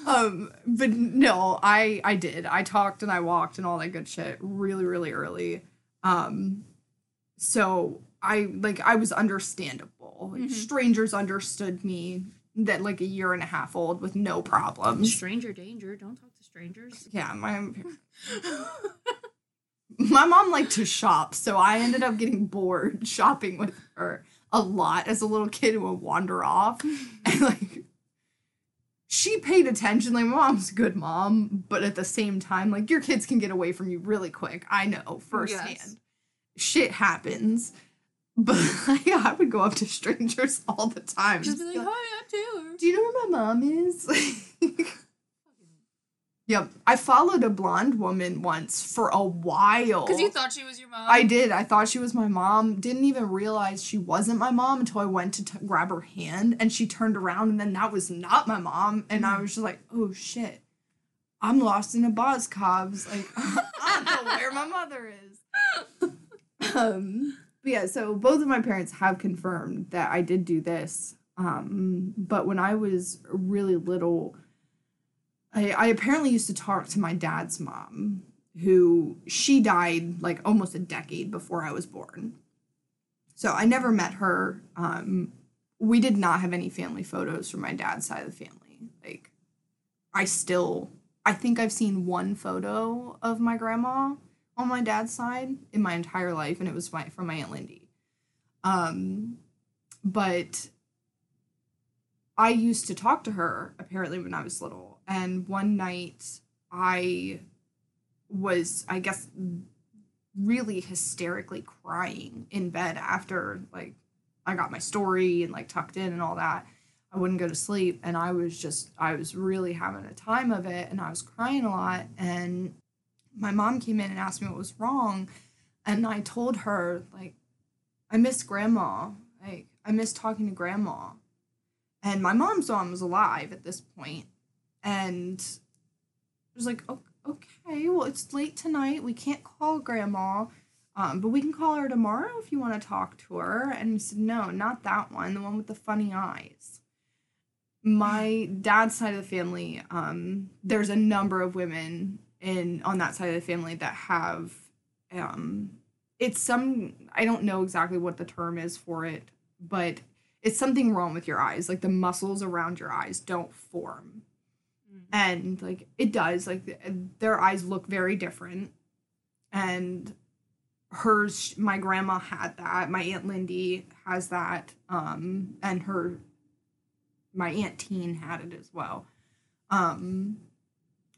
Um, but no, I I did. I talked and I walked and all that good shit really, really early. Um, so I like I was understandable. Like Mhm. strangers understood me that like a year and a half old with no problems. Stranger danger. Don't talk to strangers. Yeah, my my mom liked to shop, so I ended up getting bored shopping with her a lot as a little kid who would wander off. And like she paid attention, like my mom's a good mom, but at the same time, like your kids can get away from you really quick. I know firsthand. Yes. Shit happens. But yeah, I would go up to strangers all the time. Just be like, hi, I'm Taylor. do you know where my mom is? yep. I followed a blonde woman once for a while. Because you thought she was your mom. I did. I thought she was my mom. Didn't even realize she wasn't my mom until I went to t- grab her hand and she turned around and then that was not my mom. And I was just like, oh shit. I'm lost in a Boscov's. Like, I don't know where my mother is. um, but yeah, so both of my parents have confirmed that I did do this. Um, but when I was really little, I, I apparently used to talk to my dad's mom, who she died like almost a decade before I was born. So I never met her. Um, we did not have any family photos from my dad's side of the family. Like, I still, I think I've seen one photo of my grandma on my dad's side in my entire life, and it was my from my aunt Lindy. Um, but I used to talk to her apparently when I was little, and one night I was, I guess, really hysterically crying in bed after like I got my story and like tucked in and all that. I wouldn't go to sleep and I was just I was really having a time of it and I was crying a lot and my mom came in and asked me what was wrong and I told her like I miss grandma. Like I miss talking to grandma. And my mom's mom was alive at this point and I was like, okay, well it's late tonight. We can't call grandma. Um, but we can call her tomorrow if you want to talk to her. And he said, no, not that one, the one with the funny eyes. My dad's side of the family, um, there's a number of women in on that side of the family that have um it's some I don't know exactly what the term is for it, but it's something wrong with your eyes. Like the muscles around your eyes don't form. And like it does, like their eyes look very different. And hers my grandma had that my aunt lindy has that um and her my aunt teen had it as well um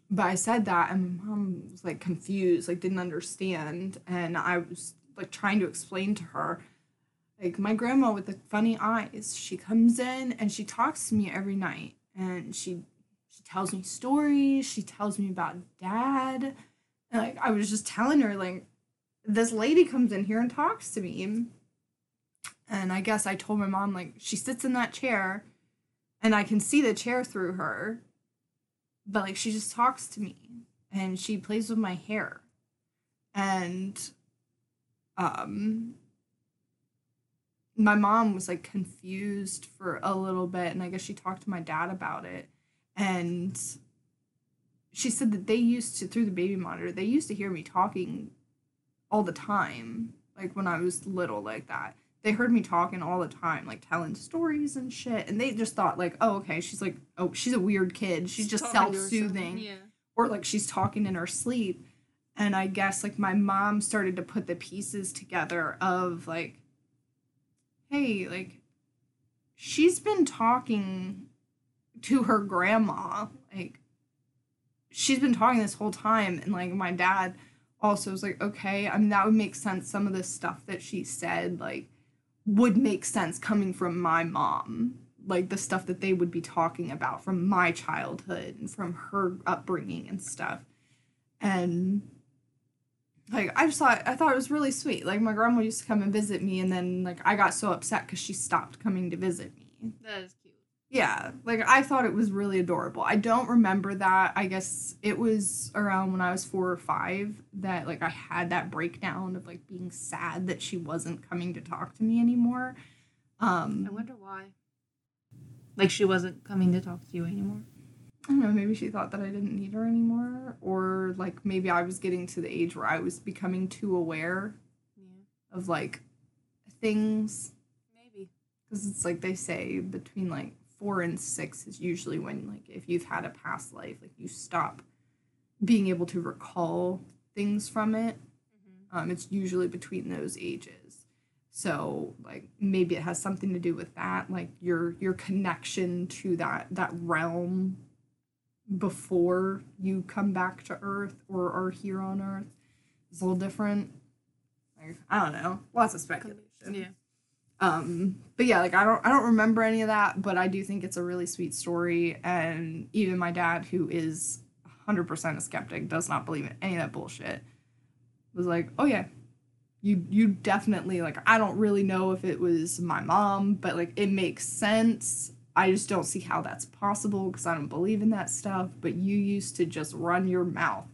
but i said that and my mom was like confused like didn't understand and i was like trying to explain to her like my grandma with the funny eyes she comes in and she talks to me every night and she she tells me stories she tells me about dad and like i was just telling her like this lady comes in here and talks to me. And I guess I told my mom, like, she sits in that chair and I can see the chair through her. But, like, she just talks to me and she plays with my hair. And, um, my mom was like confused for a little bit. And I guess she talked to my dad about it. And she said that they used to, through the baby monitor, they used to hear me talking all the time, like when I was little, like that. They heard me talking all the time, like telling stories and shit, and they just thought like, oh, okay, she's like, oh, she's a weird kid. She's just self soothing, Yeah. or like she's talking in her sleep. And I guess like my mom started to put the pieces together of like, hey, like, she's been talking to her grandma, like, she's been talking this whole time, and like my dad also was like, okay, I mean, that would make sense. Some of the stuff that she said, like, would make sense coming from my mom. Like, the stuff that they would be talking about from my childhood and from her upbringing and stuff. And, like, I just thought, I thought it was really sweet. Like, my grandma used to come and visit me, and then, like, I got so upset because she stopped coming to visit me. That is. Yeah, like I thought it was really adorable. I don't remember that. I guess it was around when I was four or five that like I had that breakdown of like being sad that she wasn't coming to talk to me anymore. Um I wonder why. Like she wasn't coming to talk to you anymore. I don't know, maybe she thought that I didn't need her anymore or like maybe I was getting to the age where I was becoming too aware Yeah. of like things Maybe. because it's like they say between like four and six is usually when like if you've had a past life like you stop being able to recall things from it. Um, it's usually between those ages. So like maybe it has something to do with that like your your connection to that that realm before you come back to earth or are here on earth is a little different. Like, i don't know. Lots of speculation. Yeah. Um but yeah like i don't i don't remember any of that but i do think it's a really sweet story and even my dad who is 100% a skeptic does not believe in any of that bullshit was like oh yeah you you definitely like i don't really know if it was my mom but like it makes sense. I just don't see how that's possible because i don't believe in that stuff but you used to just run your mouth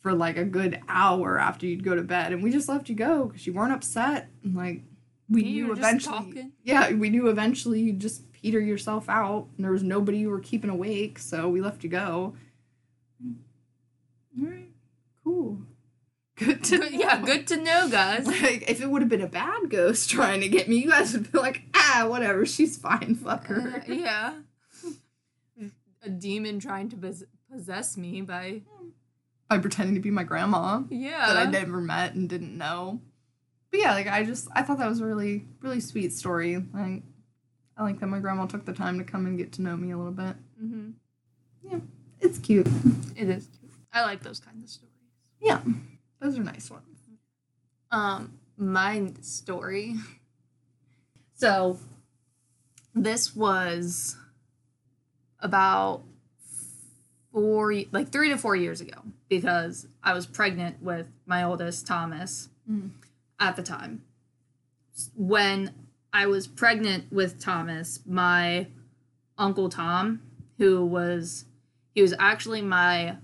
for like a good hour after you'd go to bed and we just let you go because you weren't upset and like we You knew eventually. talking. Yeah, we knew eventually you just peter yourself out. And there was nobody you were keeping awake, so we left you go. All right, cool. Good to Good- yeah, good to know, guys. Like if it would have been a bad ghost trying to get me, you guys would be like, ah, whatever, she's fine, fuck her. Uh, yeah. A demon trying to pos- possess me by By pretending to be my grandma yeah. that I never met and didn't know. But yeah, like I just I thought that was a really really sweet story. Like I like that my grandma took the time to come and get to know me a little bit. Mm-hmm. Yeah, It's cute. It is. Cute. I like those kinds of stories. Yeah, those are nice ones. Um, my story. So, this was about four, like three to four years ago, because I was pregnant with my oldest Thomas Mhm. At the time. When I was pregnant with Thomas, my uncle Tom, who was he was actually my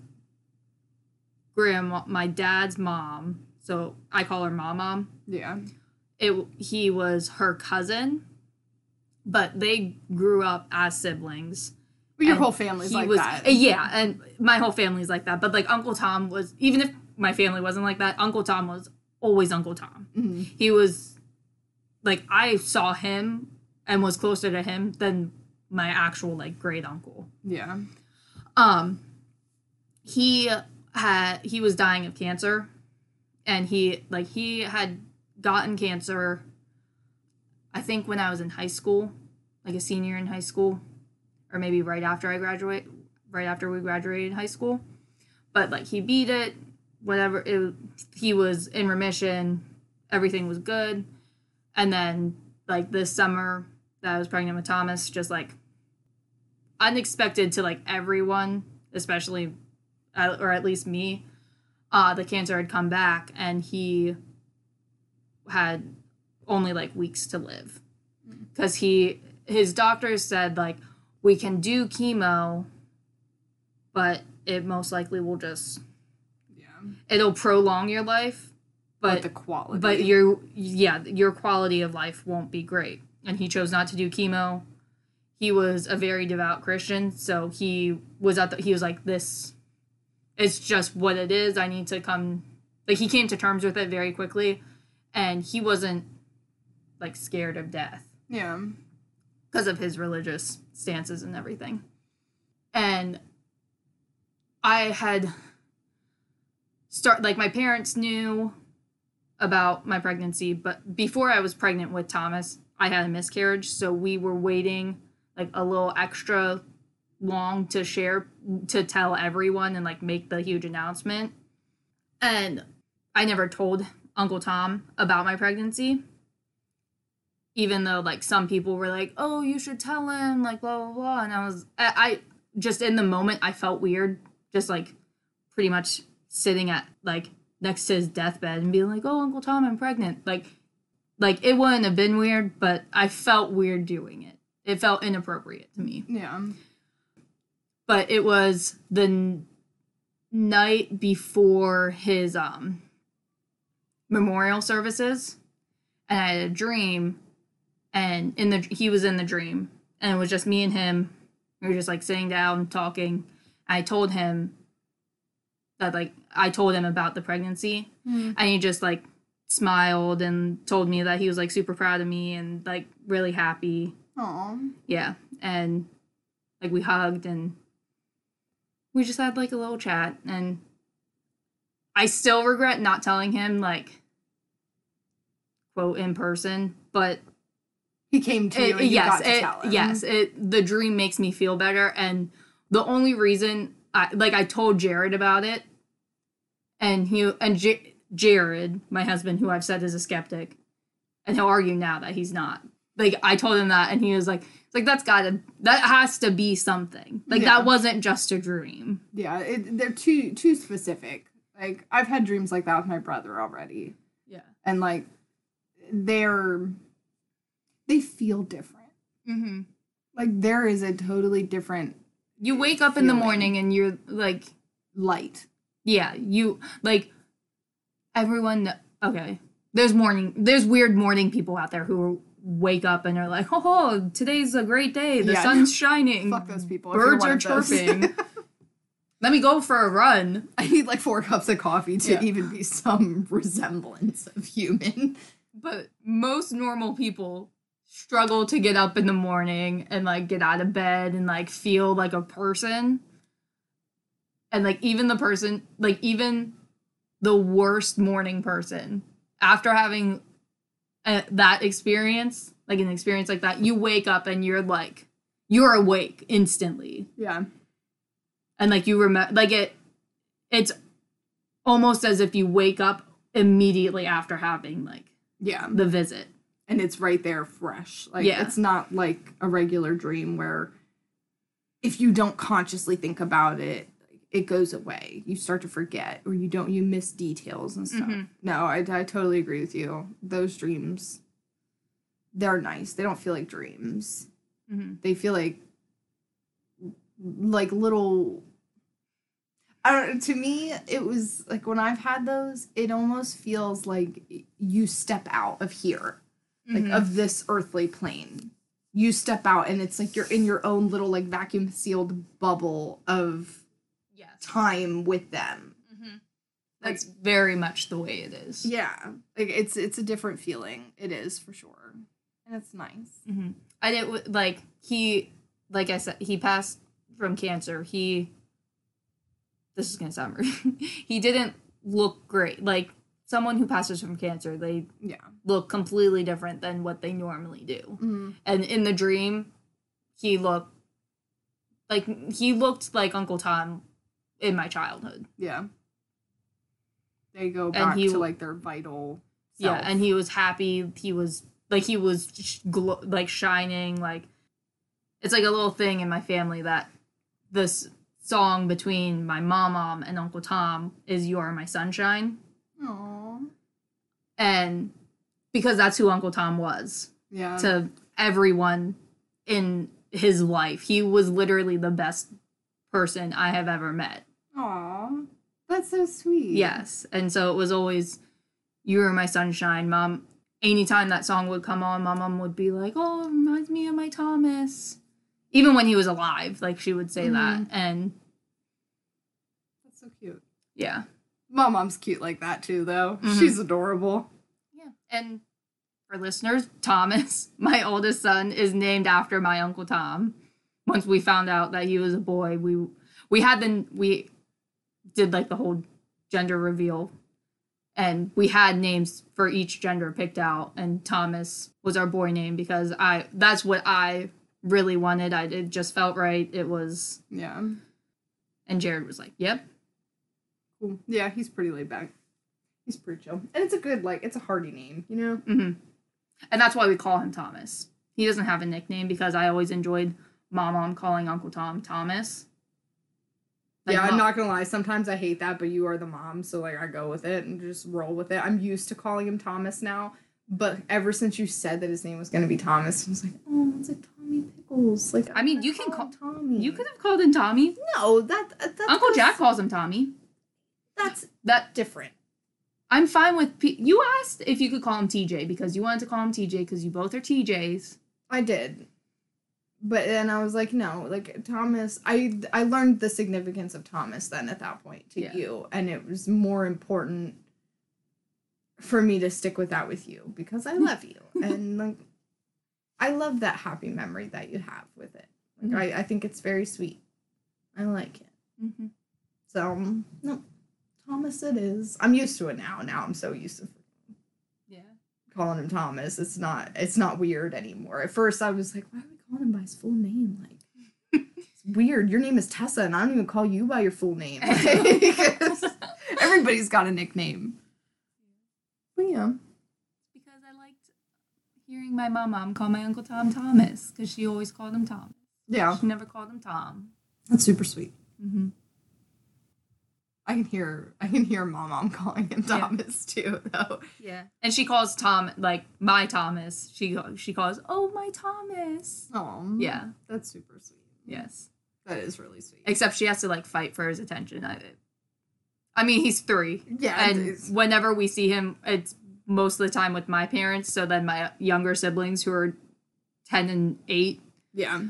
grandma, my dad's mom. So I call her mom mom. Yeah. It he was her cousin, but they grew up as siblings. Your whole family's like was, that. uh, Yeah, and my whole family's like that. But like Uncle Tom was, even if my family wasn't like that, Uncle Tom was always Uncle Tom. Mhm. He was like I saw him and was closer to him than my actual like great uncle. Yeah. Um, he had he was dying of cancer, and he like he had gotten cancer. I think when I was in high school, like a senior in high school, or maybe right after I graduate, right after we graduated high school. But like he beat it, whatever. It, he was in remission. Everything was good, and then like this summer that I was pregnant with Thomas, just like unexpected to like everyone, especially or at least me. Uh, the cancer had come back, and he had only like weeks to live because he his doctors said like we can do chemo, but it most likely will just. It'll prolong your life, But, but the quality. but your yeah your quality of life won't be great and he chose not to do chemo he was a very devout christian so he was at the he was like this it's just what it is i need to come like he came to terms with it very quickly and he wasn't like scared of death yeah. because of his religious stances and everything. And I had start like my parents knew about my pregnancy, but before I was pregnant with Thomas, I had a miscarriage, so we were waiting like a little extra long to share to tell everyone and like make the huge announcement. And I never told Uncle Tom about my pregnancy even though like some people were like, "Oh, you should tell him," like blah blah blah, and I was, I, I just in the moment I felt weird, just like pretty much sitting at like next to his deathbed and being like, "Oh, Uncle Tom, I'm pregnant." Like, like it wouldn't have been weird, but I felt weird doing it. It felt inappropriate to me. Yeah. But it was the n- night before his um memorial services, and I had a dream and in the he was in the dream and it was just me and him we were just like sitting down talking i told him that like i told him about the pregnancy Mm. and he just like smiled and told me that he was like super proud of me and like really happy Aw. yeah and like we hugged and we just had like a little chat and i still regret not telling him like quote in person but He came to you it- you yes, got to it, yes. It the dream makes me feel better, and the only reason, I like, I told Jared about it, and he and J- Jared, my husband, who I've said is a skeptic, and he'll argue now that he's not. Like I told him that, and he was like, "It's like that's gotta, that has to be something. Like Yeah. that wasn't just a dream." Yeah, it, they're too too specific. Like I've had dreams like that with my brother already, Yeah. and like they're they feel different. Mm-hmm. Like there is a totally different You wake up in the morning and you're like, light. Yeah, you like everyone. Okay, there's morning there's weird morning people out there who wake up and are like, oh, today's a great day. The Yeah. sun's shining. Fuck those people. if you're Birds one are of those. chirping. Let me go for a run. I need like four cups of coffee to Yeah. even be some resemblance of human. But most normal people struggle to get up in the morning and like get out of bed and like feel like a person. And like even the person, like even the worst morning person, after having uh that experience, like an experience like that, you wake up and you're like, you're awake instantly. Yeah. And like you remember, like it, it's almost as if you wake up immediately after having like Yeah. the visit. And it's right there fresh. Like Yeah. it's not like a regular dream where if you don't consciously think about it, it goes away. You start to forget or you don't you miss details and stuff. Mhm. No, I, I totally agree with you. Those dreams they're nice. They don't feel like dreams. Mm-hmm. they feel like like little I don't to me it was like when I've had those it almost feels like you step out of here like Mhm. of this earthly plane you step out and it's like you're in your own little like vacuum sealed bubble of Yes. time with them Mm-hmm. That's very much the way it is. yeah like it's it's a different feeling it is for sure and it's nice Mm-hmm. I did like he, like I said, he passed from cancer. He. This is gonna sound rude. he didn't look great. Like someone who passes from cancer, they yeah look completely different than what they normally do. mm. And in the dream, he looked like he looked like Uncle Tom in my childhood. yeah they go back he- to like their vital Yeah, and he was happy. He was like he was sh- glo- like shining. Like it's like a little thing in my family that this song between my mom, mom, and Uncle Tom is "You Are My Sunshine," Aw. and because that's who Uncle Tom was Yeah. to everyone in his life. He was literally the best person I have ever met. Aw. That's so sweet. Yes. And so it was always, You were my sunshine, mom. Anytime that song would come on, my mom would be like, Oh, it reminds me of my Thomas. Even when he was alive, like she would say that. Mm-hmm. And That's so cute. yeah. My mom's cute like that too, though. Mhm. She's adorable. Yeah. And for listeners, Thomas, my oldest son, is named after my Uncle Tom. Once we found out that he was a boy, we we had the we did like the whole gender reveal and we had names for each gender picked out and Thomas was our boy name because I that's what I really wanted. I it just felt right. It was Yeah. and Jared was like, "Yep." Cool. Yeah, he's pretty laid back. He's pretty chill. And it's a good, like, it's a hearty name, you know? hmm And that's why we call him Thomas. He doesn't have a nickname because I always enjoyed my mom calling Uncle Tom Thomas. Like, yeah, I'm not gonna lie. Sometimes I hate that, but you are the mom, so like I go with it and just roll with it. I'm used to calling him Thomas now, but ever since you said that his name was gonna be Thomas, I was like, oh, it's like Tommy Pickles. Like, I mean, you can call- Tommy. You could have called him Tommy. no that that that's Uncle Jack calls him Tommy. That's That different. I'm fine with. P- you asked if you could call him TJ because you wanted to call him TJ because you both are TJs. I did. But then I was like, no, like Thomas. I I learned the significance of Thomas then at that point to Yeah. you, and it was more important for me to stick with that with you because I love you and like I love that happy memory that you have with it. Like Mhm. I I think it's very sweet. I like it. Mm-hmm. So no, Thomas it is. I'm used to it now. Now I'm so used to Yeah. calling him Thomas. It's not it's not weird anymore. At first I was like, why are we calling him by his full name? Like it's weird. Your name is Tessa and I don't even call you by your full name. Everybody's got a nickname. But yeah. Because I liked hearing my mom mom call my Uncle Tom Thomas because she always called him Tom. Yeah. She never called him Tom. That's super sweet. Mm-hmm. I can hear I can hear my mom calling him Yeah. Thomas too, though. Yeah, and she calls Tom like my Thomas. She she calls oh my Thomas. Oh Yeah. That's super sweet. Yes, That is really sweet. except she has to like fight for his attention. I, I mean, he's three, yeah. and whenever we see him, it's most of the time with my parents. So then my younger siblings who are 10 and 8, Yeah.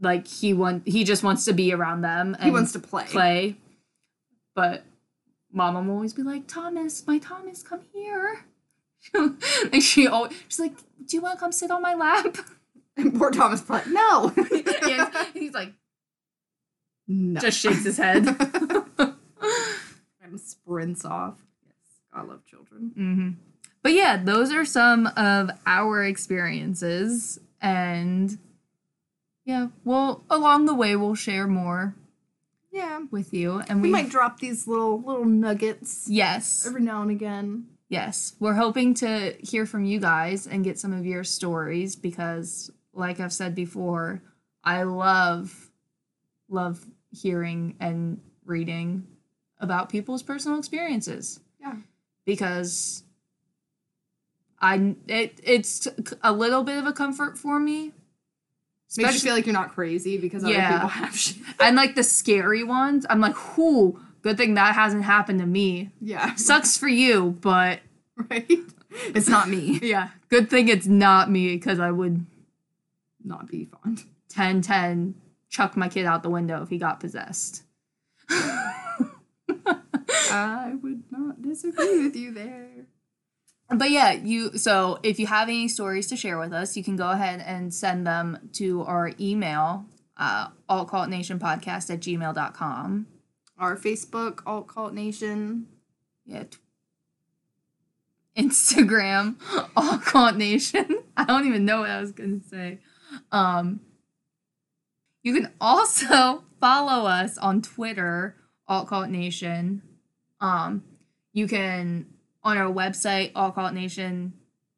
like he want he just wants to be around them and He wants to play. play. But mama will always be like, Thomas, my Thomas, come here. and she always she's like, Do you want to come sit on my lap? And poor Thomas Platt. No. He's like, no. just shakes his head. and sprints off. Yes. I love children. hmm But yeah, those are some of our experiences. And yeah, well, along the way, we'll share more Yeah. with you. And We we, might drop these little little nuggets yes, every now and again. yes, we're hoping to hear from you guys and get some of your stories because, like I've said before, I love, love hearing and reading about people's personal experiences. Yeah. because I it it's a little bit of a comfort for me. Makes you feel like you're not crazy because other Yeah. people have shit. and like the scary ones, I'm like, whoo, good thing that hasn't happened to me. Yeah. Sucks for you, but Right? It's not me. yeah, good thing it's not me because I would Not be fond. 10 10 chuck my kid out the window if he got possessed. I would not disagree with you there. But yeah, you so if you have any stories to share with us, you can go ahead and send them to our email, uh altcultnationpodcast at gmail.com. Our Facebook, Alt Cult Nation. Yeah. t- Instagram, Alt Cult Nation. I don't even know what I was gonna say. Um you can also follow us on Twitter, Alt Cult Nation. Um you can on our website,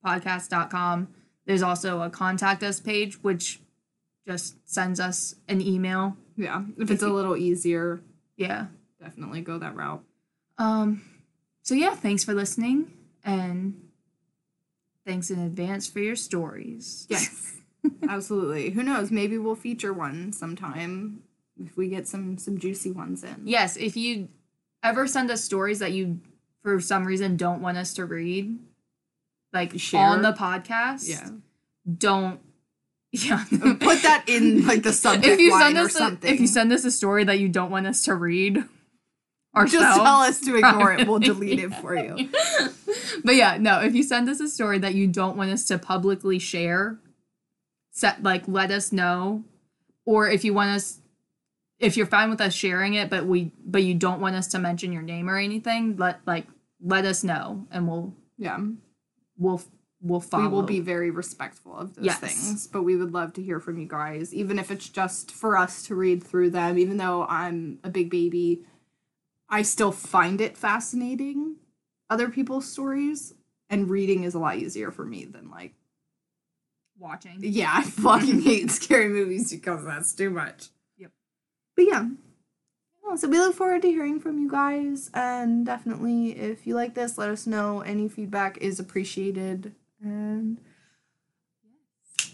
altcultnationpodcast.com. There's also a contact us page, which just sends us an email. Yeah. If it's a little easier, Yeah. definitely go that route. Um, so yeah, thanks for listening and thanks in advance for your stories. Yes. Absolutely. Who knows? Maybe we'll feature one sometime if we get some some juicy ones in. Yes, if you ever send us stories that you for some reason don't want us to read, like Share. on the podcast, Yeah. don't yeah. Put that in like the subject if you line send or us a, something. if you send us a story that you don't want us to read or just tell us to ignore it. We'll delete it for you. but yeah, no, if you send us a story that you don't want us to publicly share, set like let us know. Or if you want us if you're fine with us sharing it, but we but you don't want us to mention your name or anything, let like let us know and we'll Yeah. we'll we'll follow. We will be very respectful of those Yes. things, but we would love to hear from you guys, even if it's just for us to read through them. Even though I'm a big baby, I still find it fascinating, other people's stories, and reading is a lot easier for me than like, watching. yeah, I fucking hate scary movies because that's too much. But yeah. So we look forward to hearing from you guys, and definitely if you like this, let us know. Any feedback is appreciated, and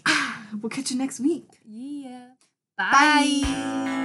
we'll catch you next week. Yeah. Bye. Bye.